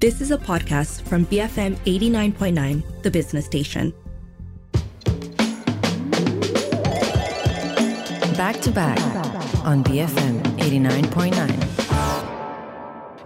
This is a podcast from BFM 89.9, the business station. Back to back on BFM 89.9.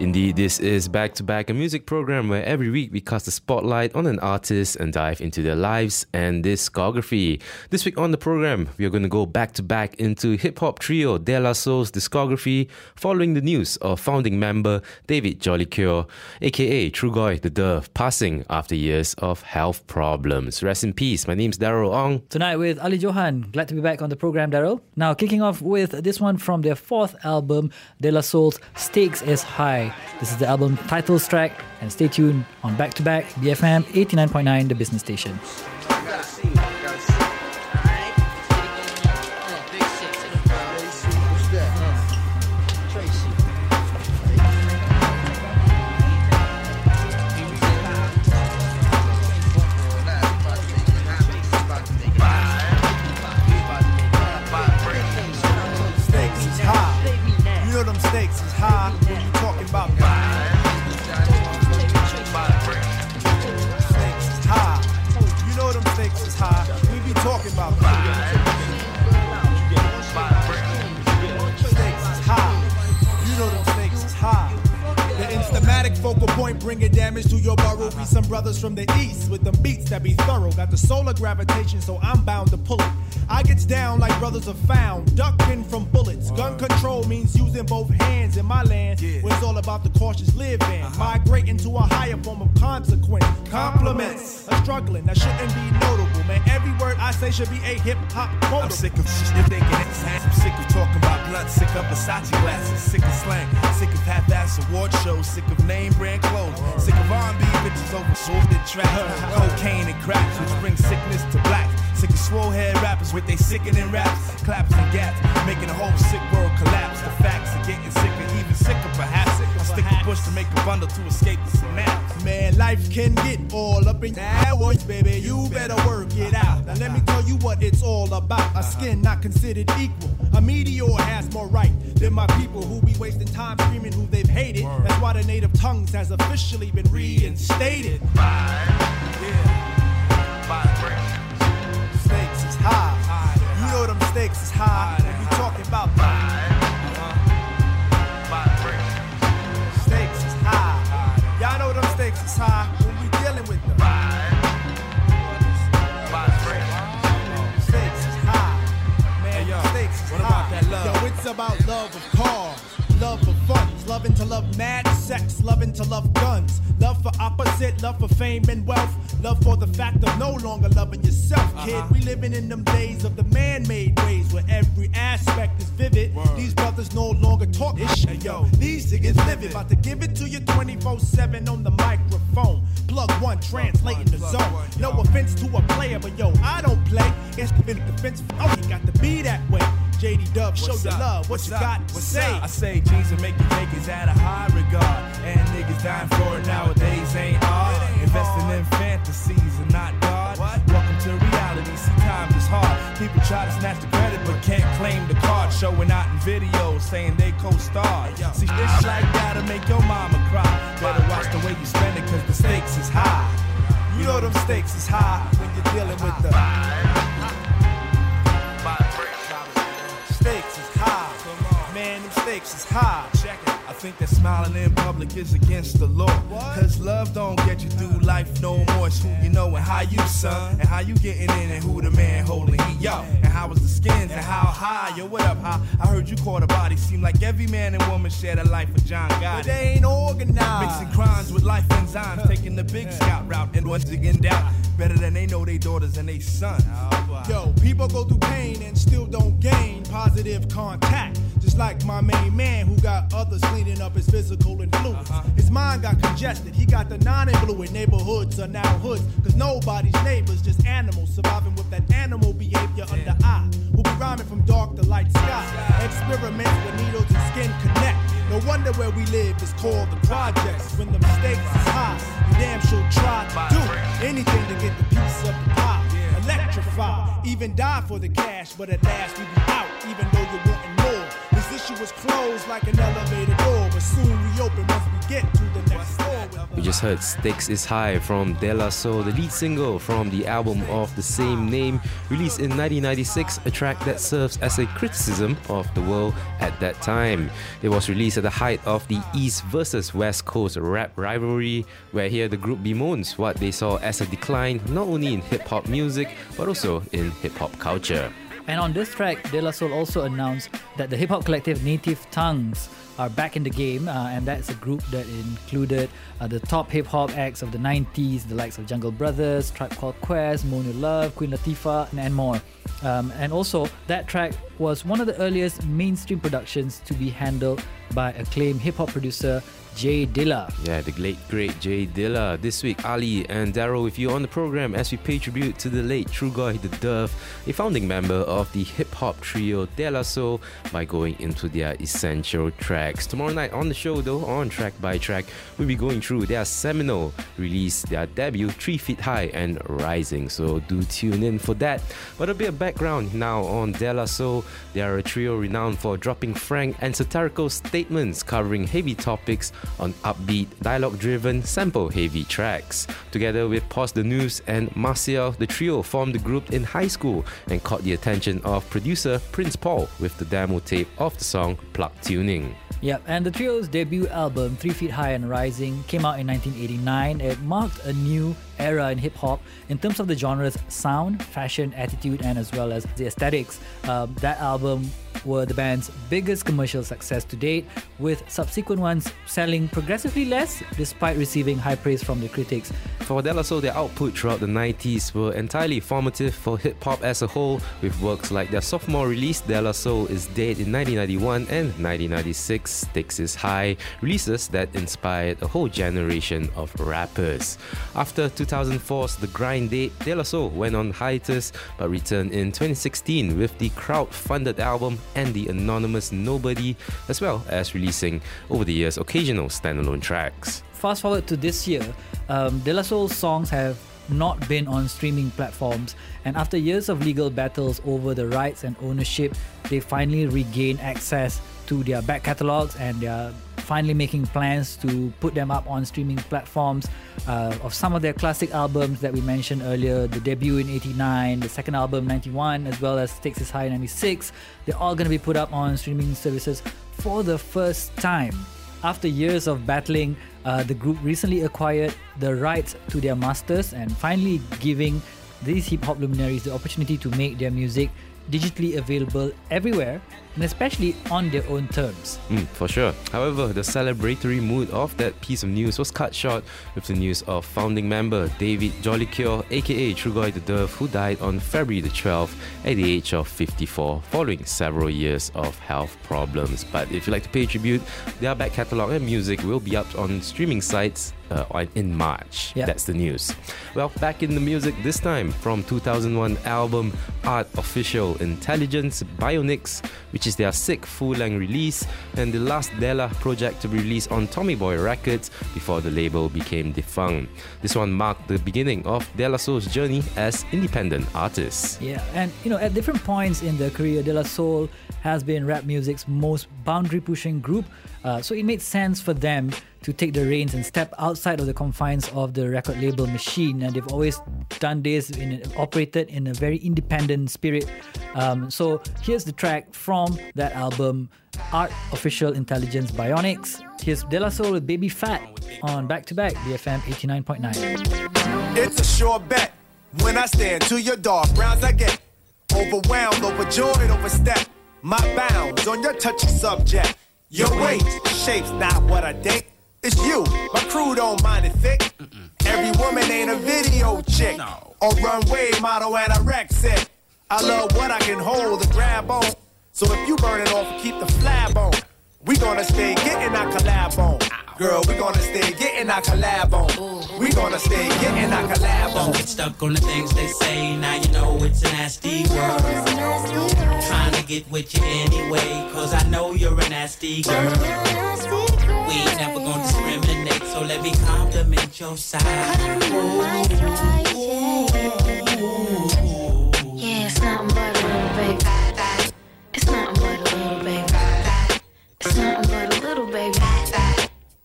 Indeed, this is Back to Back, a music program where every week we cast a spotlight on an artist and dive into their lives and discography. This week on the program, we are going to go back to back into hip hop trio De La Soul's discography following the news of founding member David Jolicoeur, aka Trugoy the Dove, passing after years of health problems. Rest in peace. My name's Daryl Ong. Tonight with Ali Johan. Glad to be back on the program, Daryl. Now, kicking off with this one from their fourth album, De La Soul's Stakes is High. This is the album titles track, and stay tuned on Back to Back BFM 89.9, the business station. Focal point bringing damage to your burrow. Uh-huh. Be some brothers from the east with them beats that be thorough. Got the solar gravitation, so I'm bound to pull it. I gets down like brothers are found, ducking from bullets. Gun control means using both hands in my land, where it's all about the cautious living. Uh-huh. Migrating to a higher form of consequence. Compliments are struggling, that shouldn't be notable, man. Every word I say should be a hip hop quote. I'm sick of if they. I'm sick of talking about blunt, sick of Versace glasses, sick of slang, sick of half-ass award shows, sick of name brand clothes, sick of R&B bitches over sorted tracks, cocaine and cracks, which bring sickness to black. Sick of swole head rappers with they sickening raps, claps and gaps, making the whole sick world collapse. The facts are getting sicker, even sicker perhaps. I stick a bush to make a bundle to escape the synapse. Man, life can get all up in that voice, baby. You better work it out. Now let me tell you what it's all about. A uh-huh. skin not considered equal. A meteor has more right than my people who be wasting time screaming who they've hated. That's why the native tongues has officially been reinstated. Yeah. Stakes is high. You know them stakes is high. It's about love of cars. Love for funds, loving to love mad sex, loving to love guns, love for opposite, love for fame and wealth, love for the fact of no longer loving yourself, kid. We living in them days of the man-made ways where every aspect is vivid. These brothers no longer talk this shit, yo. These niggas living, about to give it to you 24/7 on the microphone. Plug one, translating the zone. No offense to a player, but yo, I don't play. It's been defense. Oh, you got to be that way. JD Dub, show your love. What What's you up? got to What's say? up? I say jeans and make you take is at a high regard. And niggas dying for it nowadays ain't hard. Investing in fantasies and not God. Welcome to reality. See, times is hard. People try to snatch the credit but can't claim the card. Showing out in videos saying they co-starred. See, this like that'll make your mama cry. Better watch the way you spend it cause the stakes is high. You know them stakes is high when you're dealing with the Man, is high. Check it. I think that smiling in public is against the law. Cause love don't get you through life no more. It's who you know and how you son. And how you getting in and who the man holding heat. Yo, and how was the skins and how high. Yo, what up, high? I heard you caught a body. Seem like every man and woman share the life of John But they ain't organized. Mixing crimes with life enzymes, taking the big scout route, and once again doubt better than they know they daughters and they sons. Oh, Yo, people go through pain and still don't gain positive contact. Just like my main man who got others cleaning up his physical influence. Uh-huh. His mind got congested. He got the non-influent neighborhoods are now hoods. Cause nobody's neighbors, just animals surviving with that animal behavior under eye. We'll be rhyming from dark to light sky. Experiments where needles and skin connect. No wonder where we live is called the projects. When the mistakes is high, you damn sure try to do anything to get the piece of the pie. Electrify, even die for the cash, but at last we be out, even though you're wanting issue was closed like an elevator door, but soon we open once we get to the next floor. We just heard Stakes is High from De La Soul, the lead single from the album of the same name, released in 1996, a track that serves as a criticism of the world at that time. It was released at the height of the East versus West Coast rap rivalry, where here the group bemoans what they saw as a decline not only in hip hop music but also in hip hop culture. And on this track, De La Soul also announced that the hip hop collective Native Tongues are back in the game, uh, and that's a group that included uh, the top hip hop acts of the 90s, the likes of Jungle Brothers, Tribe Called Quest, Monie Love, Queen Latifah, and, and more. Um, and also, that track was one of the earliest mainstream productions to be handled by acclaimed hip hop producer J Dilla. Yeah, the late great J Dilla. This week, Ali and Daryl with you on the program as we pay tribute to the late Trugoy the Dove, a founding member of the hip hop trio De La Soul, by going into their essential tracks. Tomorrow night on the show, though, on track by track, we'll be going through their seminal release, their debut, Three Feet High and Rising. So do tune in for that. But a bit of background now on De La Soul. They are a trio renowned for dropping frank and satirical statements covering heavy topics on upbeat, dialogue driven, sample heavy tracks. Together with Posdnuos and Marcial, the trio formed the group in high school and caught the attention of producer Prince Paul with the demo tape of the song Plug Tuning. Yep, and the trio's debut album, Three Feet High and Rising, came out in 1989. It marked a new era in hip hop in terms of the genre's sound, fashion, attitude, and as well as the aesthetics. Um, that album were the band's biggest commercial success to date, with subsequent ones selling progressively less despite receiving high praise from the critics. For De La Soul, their output throughout the 90s were entirely formative for hip hop as a whole, with works like their sophomore release, De La Soul is Dead in 1991 and 1996, Stakes is High, releases that inspired a whole generation of rappers. After 2004's The Grind date, De La Soul went on hiatus but returned in 2016 with the crowd-funded album and the anonymous Nobody, as well as releasing over the years occasional standalone tracks. Fast forward to this year, um, De La Soul's songs have not been on streaming platforms, and after years of legal battles over the rights and ownership, they finally regained access to their back catalogs and they're finally making plans to put them up on streaming platforms uh, of some of their classic albums that we mentioned earlier the debut in 89 the second album 91 as well as Stakes is High 96 they're all going to be put up on streaming services for the first time. After years of battling uh, the group recently acquired the rights to their masters and finally giving these hip hop luminaries the opportunity to make their music digitally available everywhere and especially on their own terms. Mm, for sure. However, the celebratory mood of that piece of news was cut short with the news of founding member David Jolicoeur, aka Trugoy the Dove, who died on February the 12th at the age of 54 following several years of health problems. But if you'd like to pay tribute, their back catalogue and music will be up on streaming sites uh, in March. Yeah. That's the news. Well, back in the music this time from 2001 album Art Official Intelligence Bionics, which is their sixth full-length release and the last De La project to be released on Tommy Boy Records before the label became defunct. This one marked the beginning of De La Soul's journey as independent artists. Yeah, and you know, at different points in their career, De La Soul has been rap music's most boundary-pushing group, uh, so it made sense for them to take the reins and step outside of the confines of the record label machine. And they've always done this, in, operated in a very independent spirit. Um, so here's the track from that album, Art Official Intelligence Bionix. Here's De La Soul with Baby Fat on Back to Back, BFM 89.9. It's a sure bet. When I stand to your dark browns, I get overwhelmed, overjoyed, overstep my bounds on your touchy subject. Your weight, shape's not what I think. It's you. My crew don't mind it thick. Mm-mm. Every woman ain't a video chick. No. Or runway model at a rec anorexic. I love what I can hold and grab on. So if you burn it off, keep the flab on. We gonna stay getting our collab on. Girl, we gonna stay getting our collab on. We gonna stay getting our collab on. Don't get stuck on the things they say. Now you know it's a nasty world. Trying to get with you anyway. Cause I know you're a nasty girl. We ain't never gonna discriminate. So let me compliment your side. Yeah, it's nothing but a little baby. It's nothing but a little baby.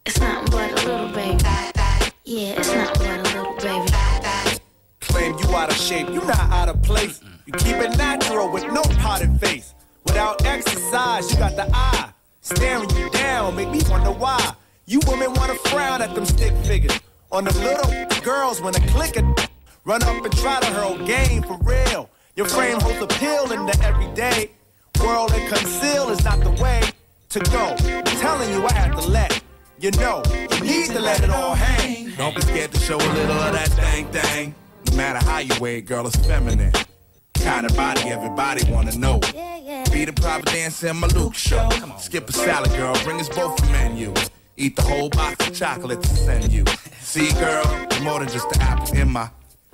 It's nothing but a little baby. Yeah, it's not but a little baby. Claim you out of shape, you not out of place. You keep it natural with no potted face. Without exercise, you got the eye. Staring you down, make me wonder why. You women wanna frown at them stick figures. On the little girls when a click a run up and try to hurl game for real. Your frame holds appeal in the everyday. World and conceal is not the way to go. I'm telling you, I have to let you know. You need to let it all hang. Don't be scared to show a little of that thing thing. No matter how you weigh girl, it's feminine. Kind of body everybody wanna know. Be the private dancer in my Luke show. Skip a salad, girl, bring us both a menu. Eat the whole box of chocolate to send you. See, girl, you're more than just the apple in my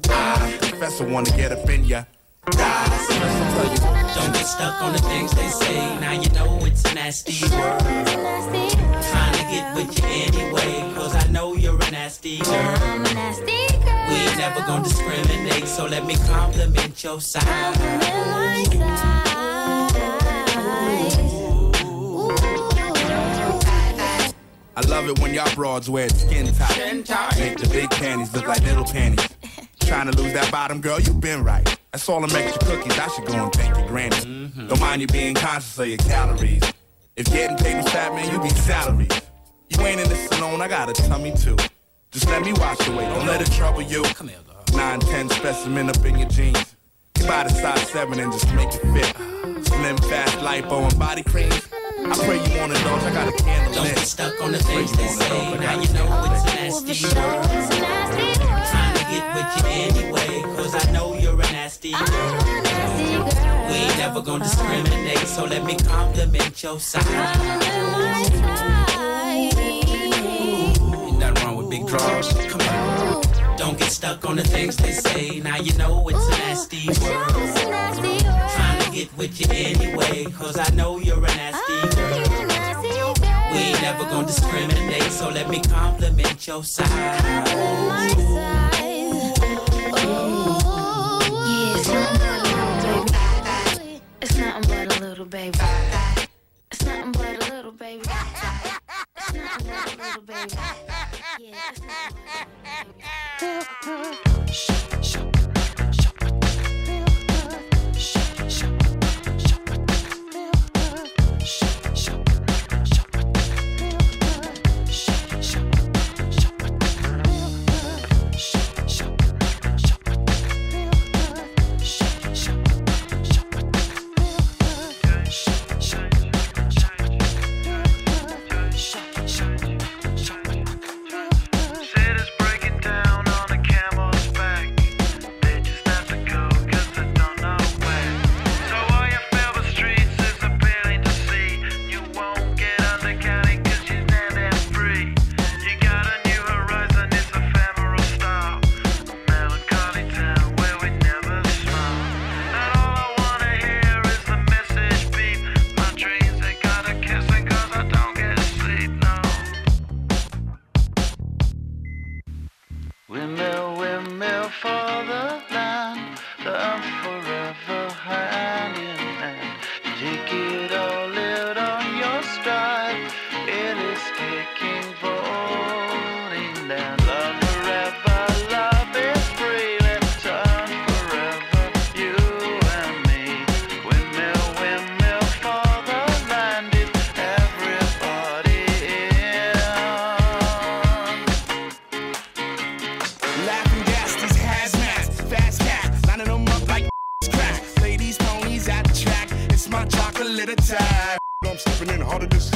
eye. Professor wanna get up in ya. Die. So. Don't get stuck on the things they say. Now you know it's a nasty world. Trying to get with you anyway, cause I know you're a nasty girl. We ain't never gonna discriminate, so let me compliment your side. I love it when y'all broads wear skin tight. Make the big panties look like little panties. Trying to lose that bottom, girl, you been right. That's all them extra cookies. I should go and thank your granny. Mm-hmm. Don't mind you being conscious of your calories. If getting paid was fat, man, you be salary. You ain't in this alone, I got a tummy too. Just let me wash away, don't let it trouble you. Come here, girl. 9, 10 specimen up in your jeans. You buy the size 7 and just make it fit. Slim, fast, lipo, and body cream. I pray you want indulge, I got a candle Don't lit. get stuck on the things they say. Now you know it's a nasty world. Trying to get with you anyway, cause I know you're a nasty. We ain't never gonna discriminate, so let me compliment your side. Ain't nothing wrong with big draws. Come on. Don't get stuck on the things they say. Now you know it's a nasty world. Trying to get with you anyway, cause I know you're a nasty girl. We ain't never gonna discriminate, so let me compliment your side. Little baby. It's nothing but a little baby. It's nothing but a little baby. Yeah, it's nothing but a little baby. In harder this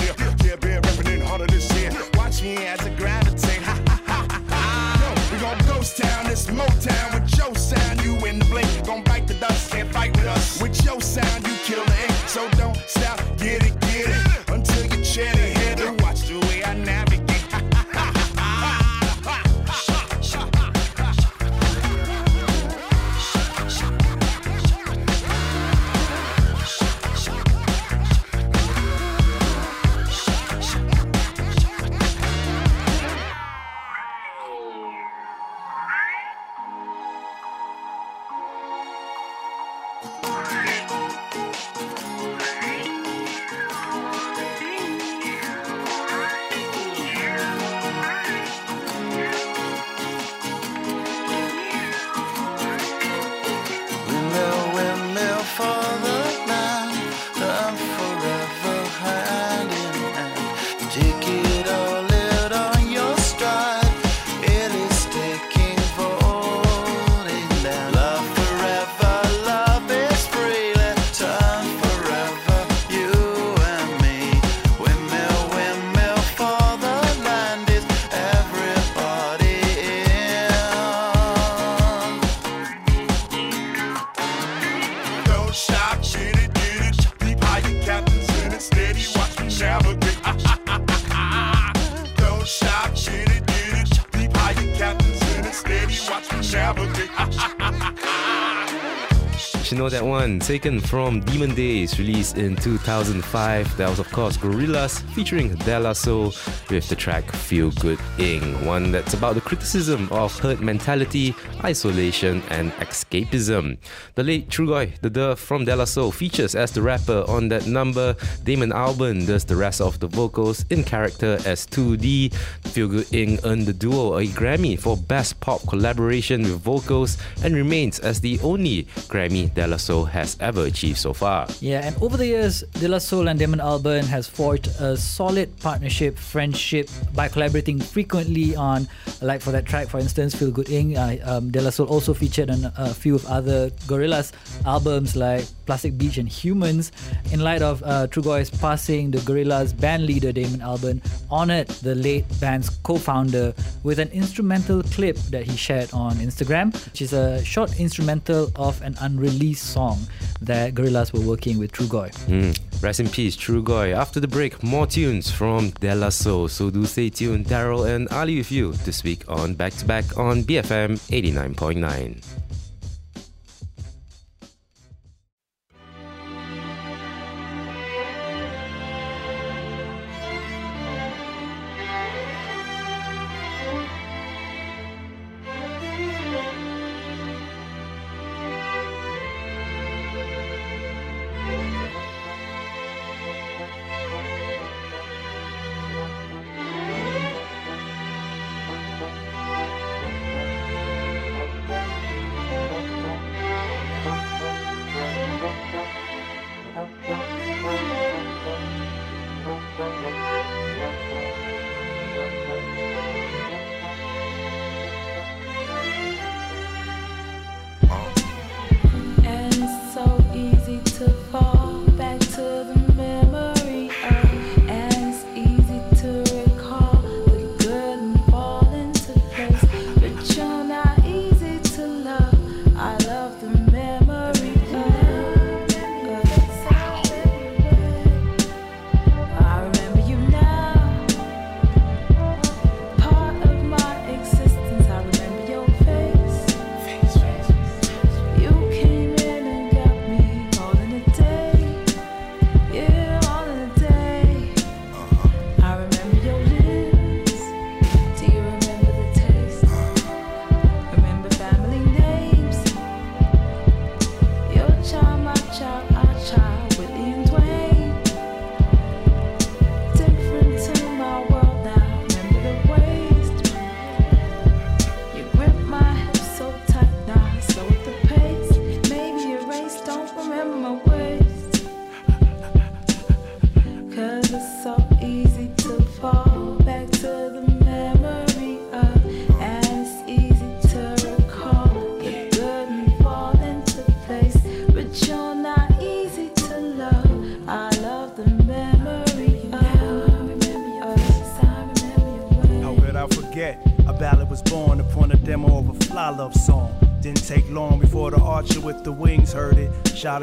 That one, taken from Demon Days, released in 2005. That was, of course, Gorillaz featuring De La Soul with the track Feel Good Inc, one that's about the criticism of herd mentality, isolation, and escapism. The late Trugoy, the Dove from De La Soul, features as the rapper on that number. Damon Albarn does the rest of the vocals in character as 2D. Feel Good Inc earned the duo a Grammy for Best Pop Collaboration with Vocals and remains as the only Grammy De Soul has ever achieved so far. Yeah, and over the years, De La Soul and Damon Albarn has forged a solid partnership, friendship by collaborating frequently on, like for that track, for instance, Feel Good. Uh, um, De La Soul also featured on a few of other Gorillaz albums like Plastic Beach and Humans. In light of uh, Trugoy's passing, the Gorillaz band leader Damon Albarn honored the late band's co-founder with an instrumental clip that he shared on Instagram, which is a short instrumental of an unreleased song that Gorillaz were working with Trugoy. Mm. Rest in peace, Trugoy. After the break, more tunes from De La Soul. So do stay tuned. Daryl and Ali with you to speak on Back to Back on BFM 89.9.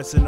us in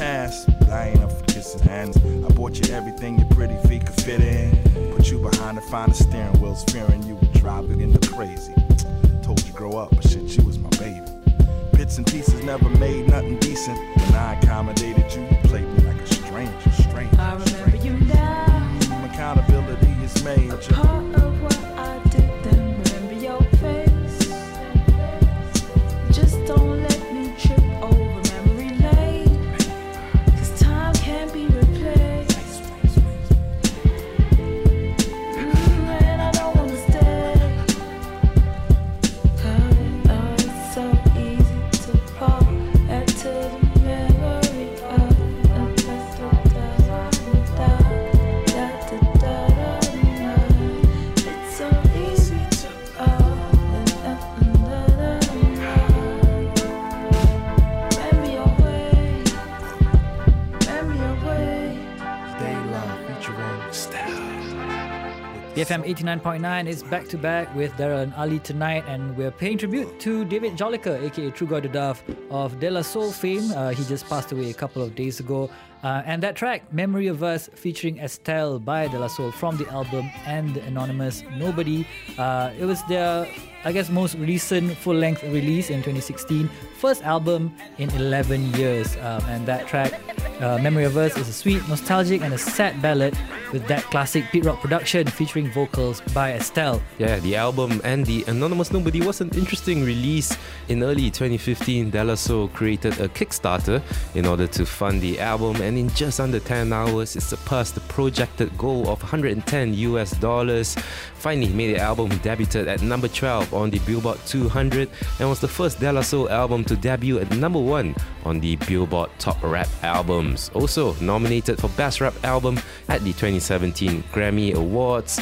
past, but I ain't up for kissing hands. I bought you everything your pretty feet could fit in. Put you behind the finest steering wheels, fearing you would drive it into crazy. Told you grow up, but shit, you was my baby. Bits and pieces never made nothing decent. When I accommodated you, you played me like a stranger, stranger. I remember you now. Accountability is major. BFM 89.9 is back to back with Daryl and Ali tonight, and we're paying tribute to David Jolicoeur, aka Trugoy the Dove of De La Soul fame. Uh, he just passed away a couple of days ago. Uh, and that track, Memory of Us, featuring Estelle by De La Soul from the album and the Anonymous Nobody. Uh, it was their, I guess, most recent full length release in 2016, first album in 11 years. Um, and that track, uh, Memory of Us, is a sweet, nostalgic, and a sad ballad with that classic Pete Rock production featuring vocals by Estelle. Yeah, the album and the Anonymous Nobody was an interesting release. In early 2015, De La Soul created a Kickstarter in order to fund the album, and in just under 10 hours, it surpassed the projected goal of 110 US dollars. Finally, made the album debuted at number 12 on the Billboard 200 and was the first De La Soul album to debut at number 1 on the Billboard Top Rap Albums. Also nominated for Best Rap Album at the 2017 Grammy Awards.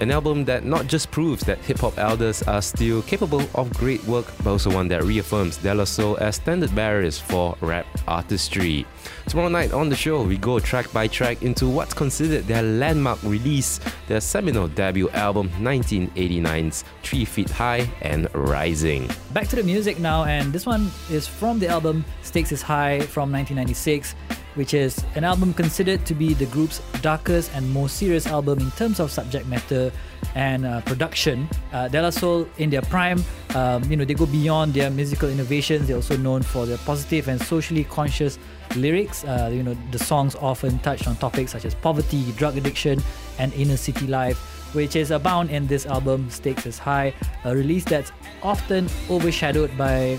An album that not just proves that hip hop elders are still capable of great work, but also one that reaffirms De La Soul as standard bearers for rap artistry. Tomorrow night on the show, we go track by track into what's considered their landmark release, their seminal debut album 1989's Three Feet High and Rising. Back to the music now, and this one is from the album Stakes is High from 1996, which is an album considered to be the group's darkest and most serious album in terms of subject matter and uh, production. Uh, De La Soul, in their prime, um, you know, they go beyond their musical innovations. They're also known for their positive and socially conscious lyrics. Uh, you know, the songs often touch on topics such as poverty, drug addiction, and inner city life which is abound in this album Stakes is High, a release that's often overshadowed by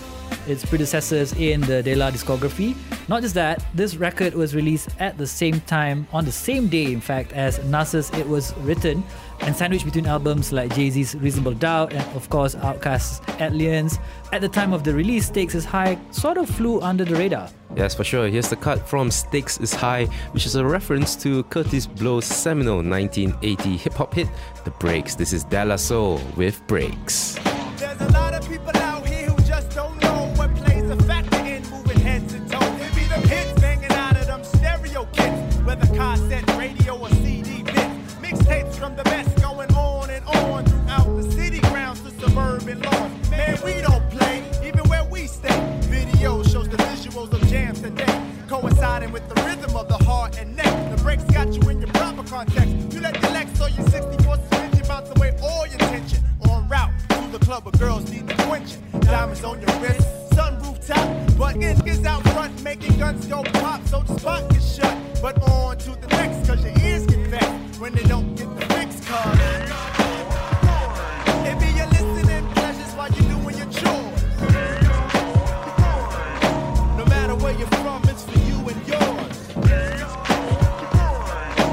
its predecessors in the De La discography. Not just that, this record was released at the same time, on the same day, in fact, as Nas's It Was Written, and sandwiched between albums like Jay Z's Reasonable Doubt and, of course, Outkast's ATLiens. At the time of the release, Stakes is High sort of flew under the radar. Yes, for sure. Here's the cut from Stakes is High, which is a reference to Kurtis Blow's seminal 1980 hip hop hit, The Breaks. This is De La Soul with Breaks. There's a lot of people out here whether cassette, radio, or CD bits. Mixtapes from the best going on and on throughout the city grounds to suburban lawns. Man, we don't play, even where we stay. Video shows the visuals of jams today, coinciding with the rhythm of the heart and neck. The breaks got you in your proper context. You let the Lex or your 64 suspension bounce away all your tension. On route to the club where girls need the quenching. Diamonds on your wrist, top, but niggas out front making guns go pop, so the spot gets shut. But on to the next, cause your ears get vexed when they don't get the fix, cause it be your listening pleasures while you're doing your chores. No matter where you're from, it's for you and yours.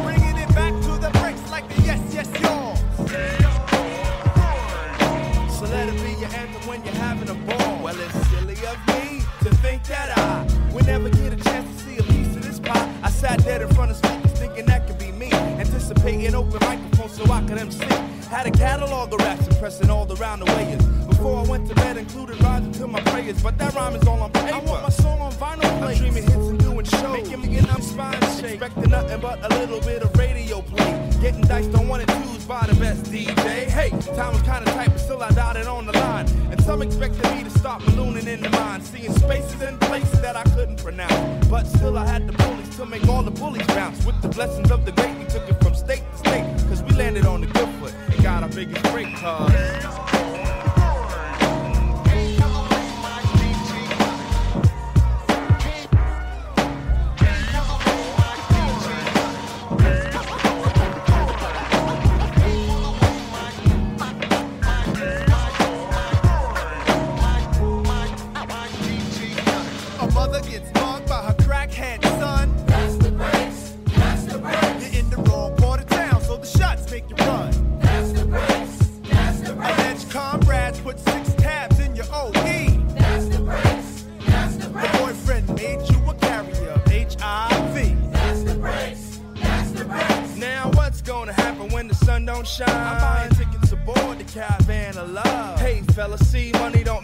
Bringing it back to the breaks like the yes, yes, yours. So let it be your anthem when you're having a ball. Well, it's silly of me to think that I would never get a chance to see a piece of this pie. I sat dead in front of speakers thinking that could be me. Anticipating open microphones so I could MC. Had a catalog of raps impressing all around the way. Before I went to bed, included rhymes into my prayers. But that rhyme is all on paper. I want my song on vinyl play. I'm dreaming hits and shows. Making me get I'm spine shake. Expecting nothing but a little bit of radio play. Getting diced on one and twos by the best DJ. Hey, time was kinda tight, but still I dotted on the line. And some expected me to start ballooning in the mind. Seeing spaces and places that I couldn't pronounce. But still I had the bullies to make all the bullies bounce. With the blessings of the great, we took it from state to state. Cause we landed on the good foot and got our biggest break cause.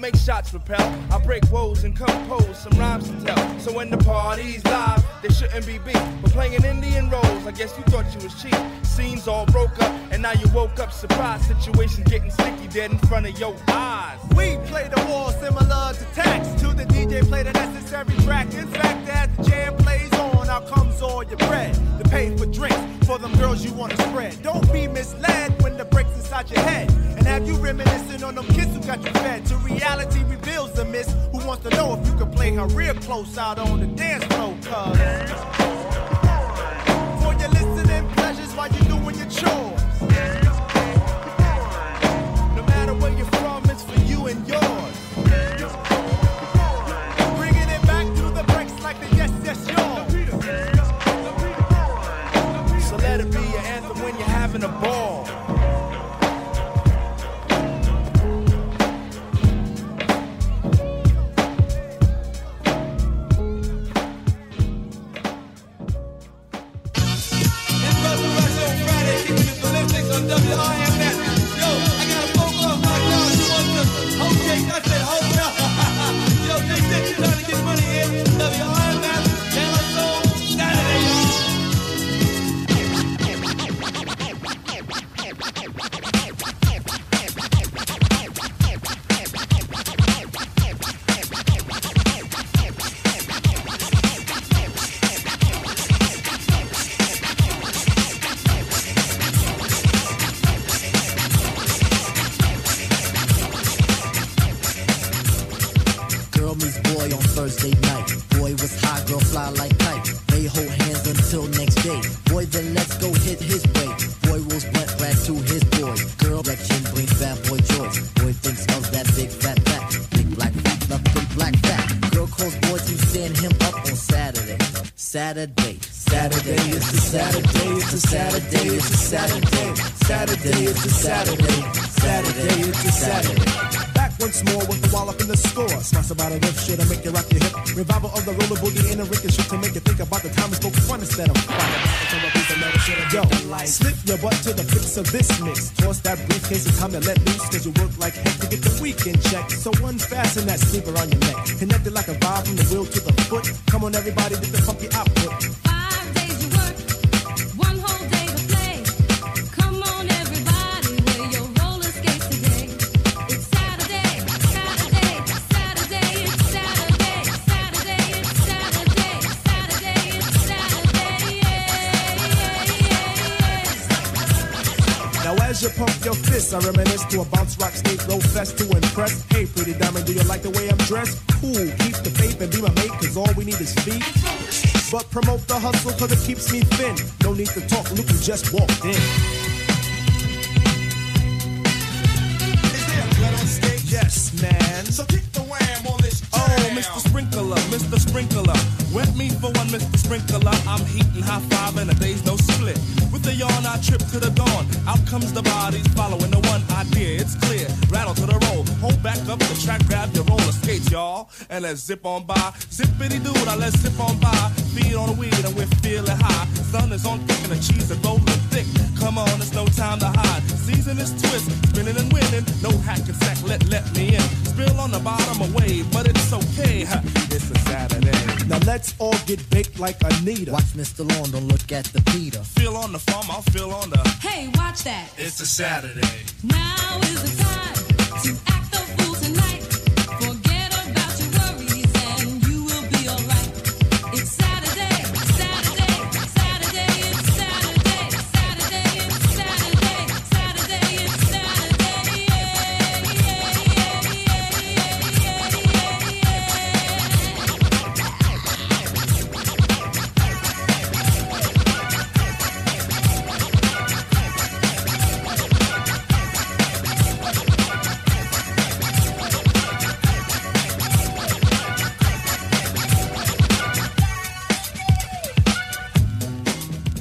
Make shots repel. I break woes and compose some rhymes to tell. So when the party's live, they shouldn't be beat. But playing Indian roles, I guess you thought you was cheap. Scenes all broke up, and now you woke up surprised. Situation getting sticky dead in front of your eyes. We play the war similar to tax. To the DJ play the necessary track. In fact, as the jam plays on, out comes all your bread. To pay for drinks for them girls you wanna spread. Don't be misled when the breaks inside your head. And have you reminiscing on them kids who got you fed? To reality reveals the miss. Who wants to know if you can play her real close out on the dance floor? Cause for your listening pleasures while you're doing your chores. No matter where you're from, it's for you and yours. Ball. Saturday. It's a Saturday, it's a Saturday, it's a Saturday. Saturday, it's a Saturday. Saturday, it's a Saturday. Back once more with the wallop in the score. Smash about a riff shit and make you rock your hip. Revival of the roller boogie in a ricochet shit to make you think about the time we spoke fun instead of. Yo, slip your butt to the fix of this mix. Toss that briefcase, it's time to let loose. Cause you work like heck to get the weekend check. So unfasten that sleeper on your neck. Connected like a vibe from the wheel to the foot. Come on, everybody, get the funky output. As you pump your fists, I reminisce to a bounce rock skate roll fest to impress. Hey, pretty diamond, do you like the way I'm dressed? Cool, keep the faith and be my mate, cause all we need is feet. But promote the hustle cause it keeps me thin. No need to talk, look who just walked in. Yes, man. So kick the wham on this Oh, Mr. Sprinkler, Mr. Sprinkler. Wet me for one, Mr. Sprinkler. I'm heating high five and a day's no split. With the yawn, I trip to the dawn. Out comes the bodies following the one idea. It's clear. Rattle to the roll. Hold back up the track, grab your roller skates, y'all. And let's zip on by. Zippity doo, I let's zip on by. Feed on the weed and we're feeling high. Sun is on thick and the cheese is rolling thick. Come on, it's no time to hide. Season is twist, spinning and winning. No hack and sack, let let me in. Spill on the bottom away, but it's okay. Huh, It's a Saturday. Now let's all get baked like Anita. Watch Mr. Lawn, don't look at the Peter. Feel on the farm, I'll feel on the. Hey, watch that. It's a Saturday. Now is the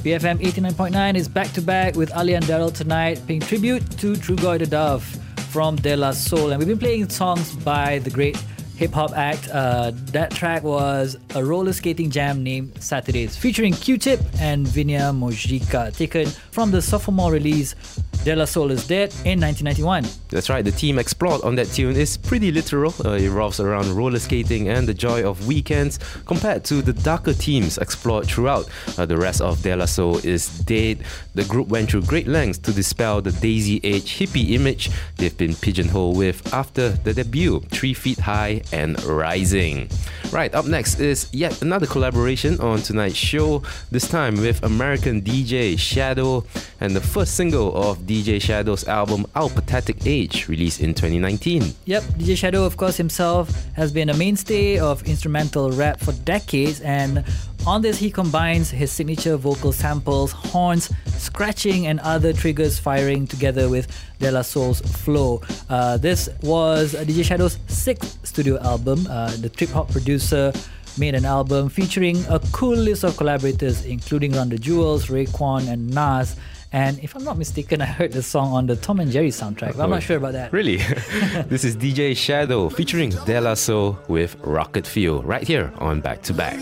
BFM 89.9 is back to back with Ali and Daryl tonight, paying tribute to Trugoy the Dove from De La Soul. And we've been playing songs by the great hip hop act. Uh, that track was a roller skating jam named Saturdays, featuring Q Tip and Vinia Mojica, taken from the sophomore release De La Soul is Dead in 1991. That's right, the team explored on that tune is pretty literal. Uh, it revolves around roller skating and the joy of weekends compared to the darker themes explored throughout. Uh, the rest of De La Soul is dead. The group went through great lengths to dispel the Daisy Age hippie image they've been pigeonholed with after the debut, Three Feet High and Rising. Right, up next is yet another collaboration on tonight's show, this time with American DJ Shadow and the first single of DJ Shadow's album Our Pathetic Age, released in 2019. Yep, DJ Shadow, of course, himself has been a mainstay of instrumental rap for decades, and on this, he combines his signature vocal samples, horns, scratching, and other triggers firing together with De La Soul's flow. Uh, this was DJ Shadow's sixth studio album. Uh, the trip hop producer made an album featuring a cool list of collaborators, including the Jewels, Raekwon, and Nas. And if I'm not mistaken, I heard the song on the Tom and Jerry soundtrack, but I'm not sure about that. Really? this is DJ Shadow featuring De La Soul with Rocket Fuel right here on Back to Back.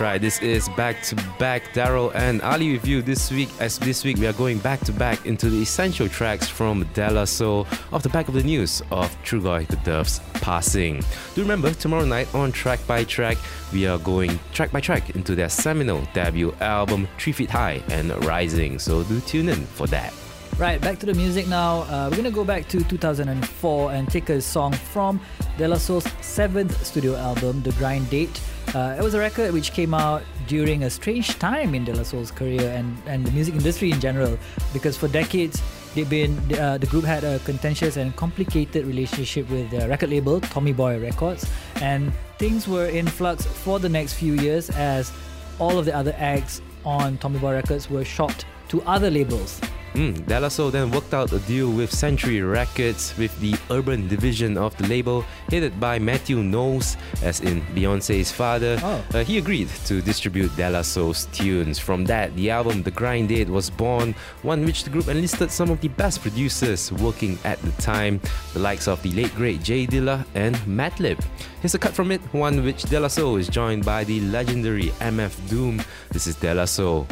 Right. This is back to back. Daryl and Ali you this week. As this week we are going back to back into the essential tracks from De La Soul off the back of the news of Trugoy the Dove's passing. Do remember tomorrow night on Track by Track we are going track by track into their seminal debut album Three Feet High and Rising. So do tune in for that. Right, back to the music now. Uh, we're gonna go back to 2004 and take a song from De La Soul's seventh studio album, The Grind Date. Uh, it was a record which came out during a strange time in De La Soul's career and, and the music industry in general, because for decades they've been uh, the group had a contentious and complicated relationship with their record label Tommy Boy Records, and things were in flux for the next few years as all of the other acts on Tommy Boy Records were shopped to other labels. Mm, then worked out a deal with Sanctuary Records with the urban division of the label, headed by Mathew Knowles, as in Beyonce's father. Oh. Uh, he agreed to distribute De tunes. From that, the album The Grind Date was born, one which the group enlisted some of the best producers working at the time, the likes of the late great J Dilla and Madlib. Here's a cut from it, one which De is joined by the legendary MF Doom. This is De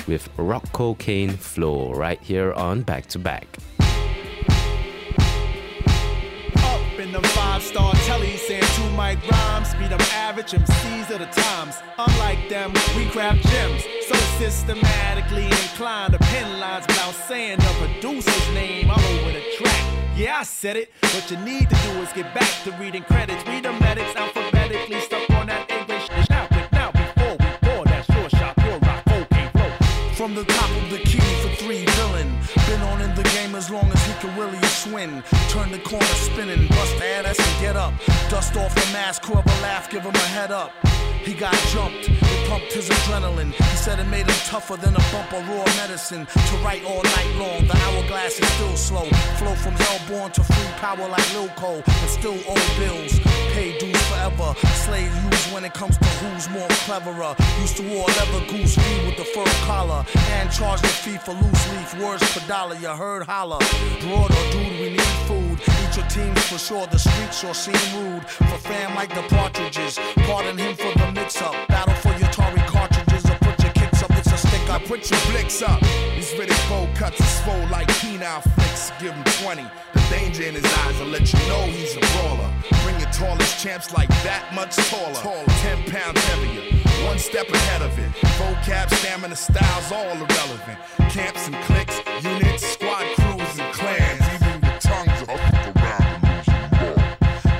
with Rock Co.Kane Flow right here on Back to Back. Up in the five star telly, saying two mic rhymes, beat average MCs of the times. Unlike them, we craft gems, so systematically inclined to lines without saying the producer's name over the track. Yeah, I said it. What you need to do is get back to reading credits. Read the medics alphabetically, stuck on that English. Now, now, before we that shot, rock, flow. From the top of the key for three villain. The game as long as he can really swing. Turn the corner spinning, bust the ass and get up. Dust off the mask, whoever laugh, give him a head up. He got jumped, it pumped his adrenaline. He said it made him tougher than a bump of raw medicine. To write all night long, the hourglass is still slow. Flow from hellborn to free power like Lil Cole, and still owe bills. Pay dues forever. Slave used when it comes to who's more cleverer. Used to wore leather goose fee with the fur collar, and charge the fee for loose leaf words per dollar. You heard holler. Broad or dude, we need food. Eat your teams for sure. The streets sure seem rude. For fam like the partridges. Pardon him for the mix up. Battle for your Tory cartridges or put your kicks up. It's a stick up. Put your blicks up. These Riddick Bowe cuts is swole like penile flicks. Give him 20. The danger in his eyes will let you know he's a brawler. Bring your tallest champs like that much taller. 10 pounds heavier. One step ahead of it. Vocab, stamina, styles, all irrelevant. Camps and cliques, units, squad crews, and clans. Even your tongues are up around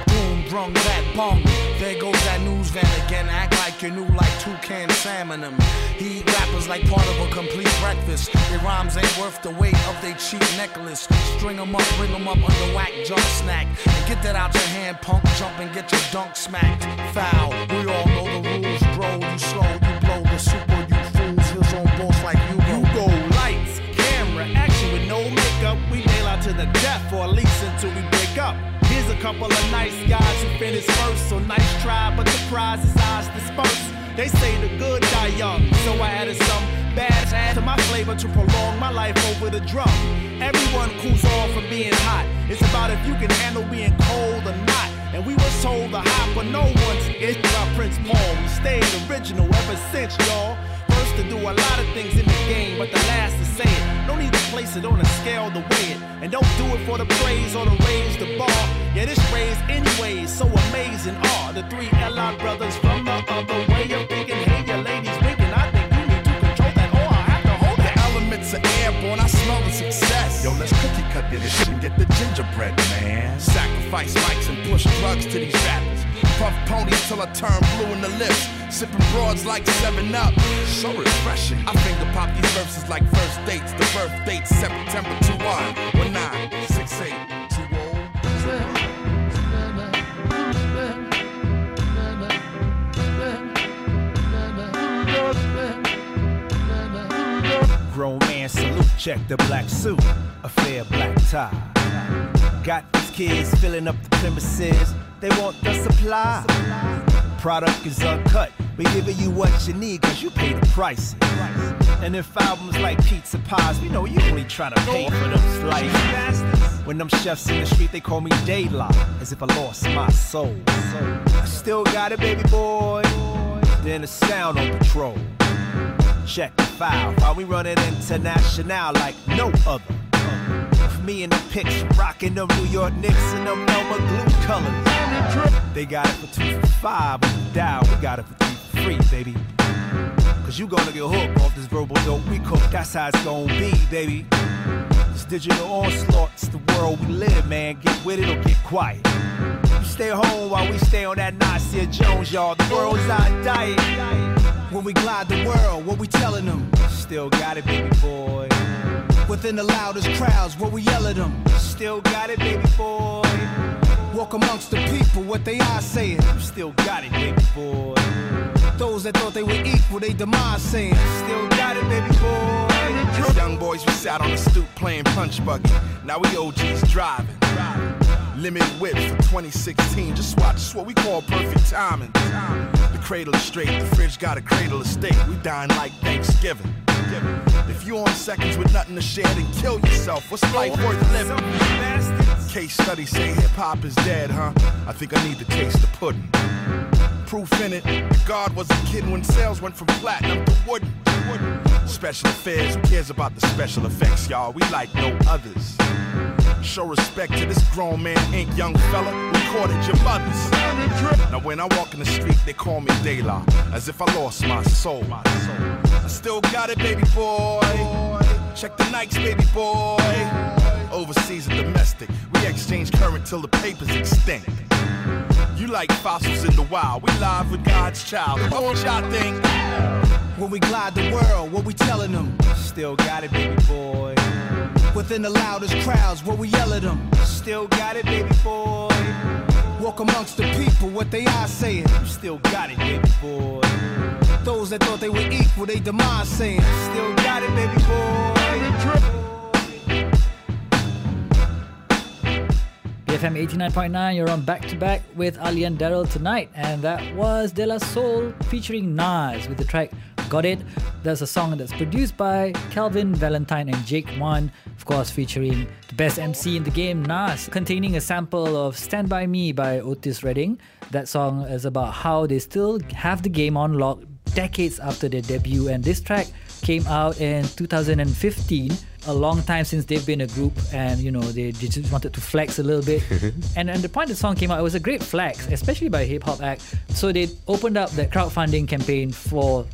Boom, brung that bong. There goes that news van again. Like you knew like toucan salmon them. He eat rappers like part of a complete breakfast. Their rhymes ain't worth the weight of their cheap necklace. String 'em up, bring 'em up under whack jump snack. And get that out your hand, punk. Jump and get your dunk smacked. Foul. We all know the rules, bro. You slow, you blow the super, you fools. His own boss like you go. You go lights, camera, action with no makeup. We nail out to the death, or at least until we break up. A couple of nice guys who finished first, so nice try, but the prize is ours dispersed. They say the good die young, so I added some bad to my flavor to prolong my life over the drum. Everyone cools off from being hot. It's about if you can handle being cold or not. And we was told the hot, but no one's it's by Prince Paul. We stayed original ever since, y'all. To do a lot of things in the game, but the last to say it. No need to place it on a scale to weigh it. And don't do it for the praise or to raise the bar. Yeah, this raise anyways, so amazing are the three LI brothers from the other way of thinking. Hey, your ladies winking. I think you need to control that, or I have to hold The that. elements are airborne, I smell the success. Yo, let's cookie cut this shit and get the gingerbread, man. Sacrifice mics and push drugs to these rappers. Puff ponies till I turn blue in the lips. Sipping broads like 7 Up. So refreshing. I finger pop these verses like first dates. The birth date September 21. 19, 68, 20. Grown man salute, check the black suit, a fair black tie. Got these kids filling up the premises, they want the supply. Product is uncut, we giving you what you need cause you pay the price. And if albums like pizza pies, we know you only trying to pay for them slices. When them chefs in the street, they call me daylight, as if I lost my soul. I still got it, baby boy. Then the sound on patrol. Check the file. While we running international like no other. Me in the picture, rocking them New York Knicks and them Elmer glue colors. They got it for two for five the dial. We got it for three for free, baby. Cause you gonna get hooked off this verbal dope we cook. That's how it's gonna be, baby. This digital onslaught, it's the world we live, man. Get with it or get quiet. You stay home while we stay on that Nasir Jones, y'all. The world's our diet. When we glide the world, what we telling them? Still got it, baby boy. Within the loudest crowds, where we yell at them? Still got it, baby boy. Walk amongst the people, what they are saying. Still got it, baby boy. Those that thought they were equal, they demise saying. Still got it, baby boy. Young boys, we sat on the stoop playing punch buggy. Now we OGs driving. Limit whip for 2016. Just watch, this what we call perfect timing. The cradle is straight, the fridge got a cradle of steak. We dine like Thanksgiving. If you on seconds with nothing to share, then kill yourself. What's life worth living? Case studies say hip hop is dead, huh? I think I need to taste the pudding. Proof in it, God wasn't kidding when sales went from platinum to wooden. Special affairs, who cares about the special effects, y'all? We like no others. Show respect to this grown man, ink young fella, recorded your mothers. Now when I walk in the street, they call me De La, as if I lost my soul. I still got it, baby boy. Check the Nikes, baby boy. Overseas and domestic, we exchange current till the paper's extinct. You like fossils in the wild, we live with God's child. Don't y'all think? When we glide the world, what we telling them? Still got it, baby boy. Within the loudest crowds, where we yell at them? Still got it, baby boy. Walk amongst the people, what they are saying. Still got it, baby boy. Those that thought they were equal, they demise saying. Still got it, baby boy. BFM 89.9, you're on back to back with Ali and Daryl tonight, and that was De La Soul featuring Nas with the track Got It. That's a song that's produced by Calvin Valentine and Jake One, of course, featuring the best MC in the game, Nas, containing a sample of Stand By Me by Otis Redding. That song is about how they still have the game on lock decades after their debut, and this track came out in 2015 a long time since they've been a group and you know they, they just wanted to flex a little bit and and the point the song came out it was a great flex especially by a hip-hop act so they opened up that crowdfunding campaign for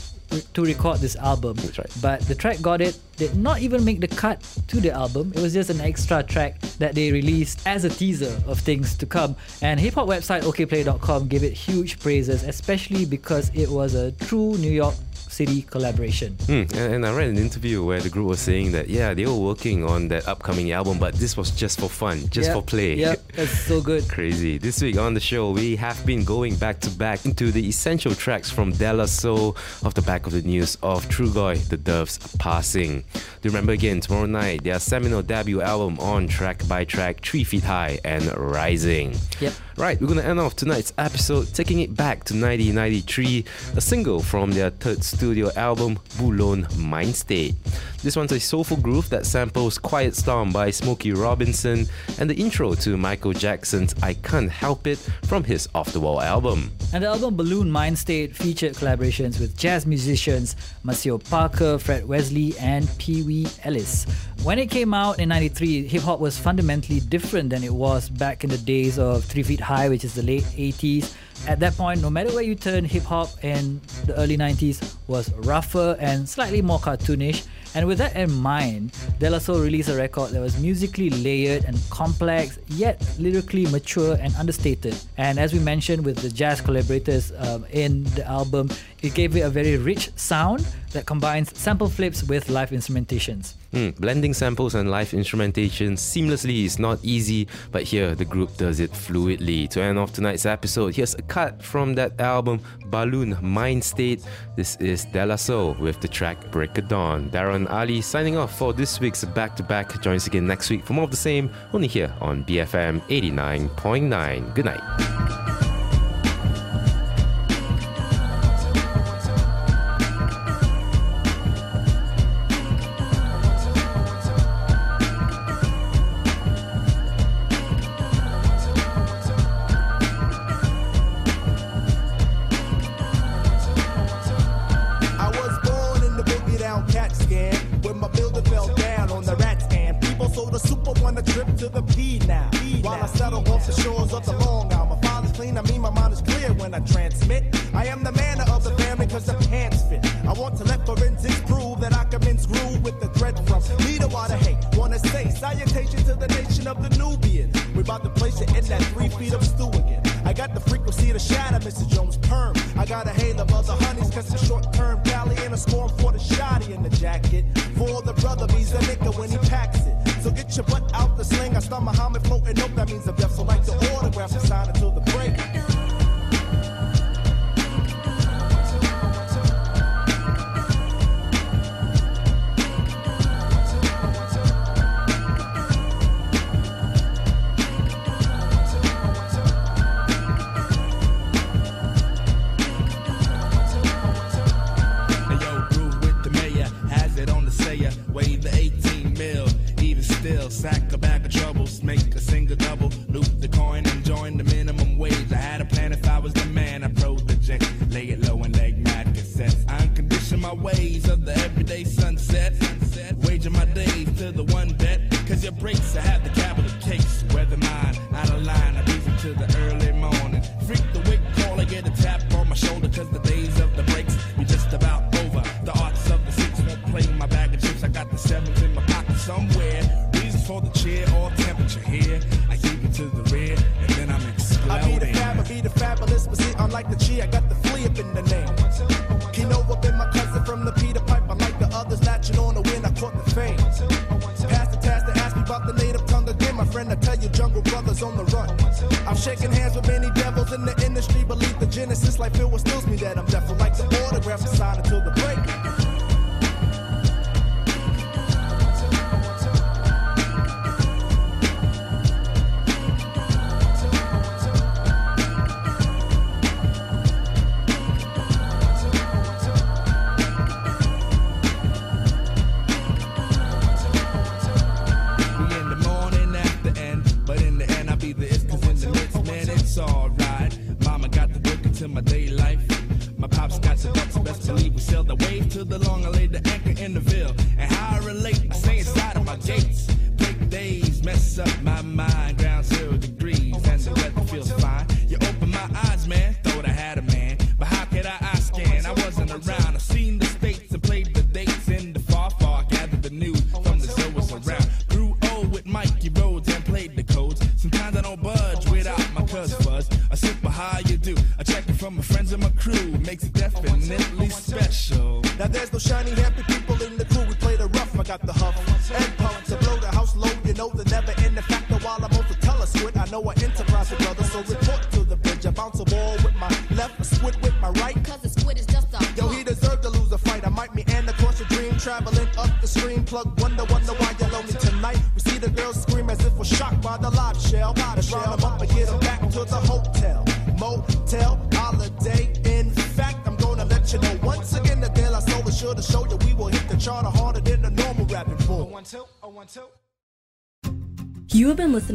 to record this album. That's right. but the track got it. Did not even make the cut to the album. It was just an extra track that they released as a teaser of things to come. And hip hop website okplay.com gave it huge praises especially because it was a true new york city collaboration Hmm, and, and I read an interview where the group was saying that yeah they were working on that upcoming album, but this was just for fun, just Yep, for play. yep that's so good Crazy. This week on the show, we have been going back to back into the essential tracks from De La Soul off the back of the news of True Trugoy, the Doves passing. Do remember again, tomorrow night, their seminal debut album on track by track, Three Feet High and Rising. Yep. Right, we're gonna end off tonight's episode taking it back to 1993, a single from their third studio album, Buhloone Mindstate. This one's a soulful groove that samples Quiet Storm by Smokey Robinson and the intro to Michael Jackson's I Can't Help It from his Off the Wall album. And the album Buhloone Mindstate featured collaborations with jazz musicians Maceo Parker, Fred Wesley, and Pee Wee Ellis. When it came out in 93, hip hop was fundamentally different than it was back in the days of Three Feet High, which is the late 80s. At that point, no matter where you turn, hip hop in the early 90s was rougher and slightly more cartoonish. And with that in mind, De La Soul released a record that was musically layered and complex, yet lyrically mature and understated. And as we mentioned with the jazz collaborators um, in the album, it gave it a very rich sound that combines sample flips with live instrumentations. Hmm, blending samples and live instrumentation seamlessly is not easy, but here the group does it fluidly. To end off tonight's episode, here's a cut from that album, Buhloone Mindstate. This is De La Soul with the track Break of Dawn. Darren Ali signing off for this week's Back to Back. Join us again next week for more of the same, only here on BFM 89.9. Good night.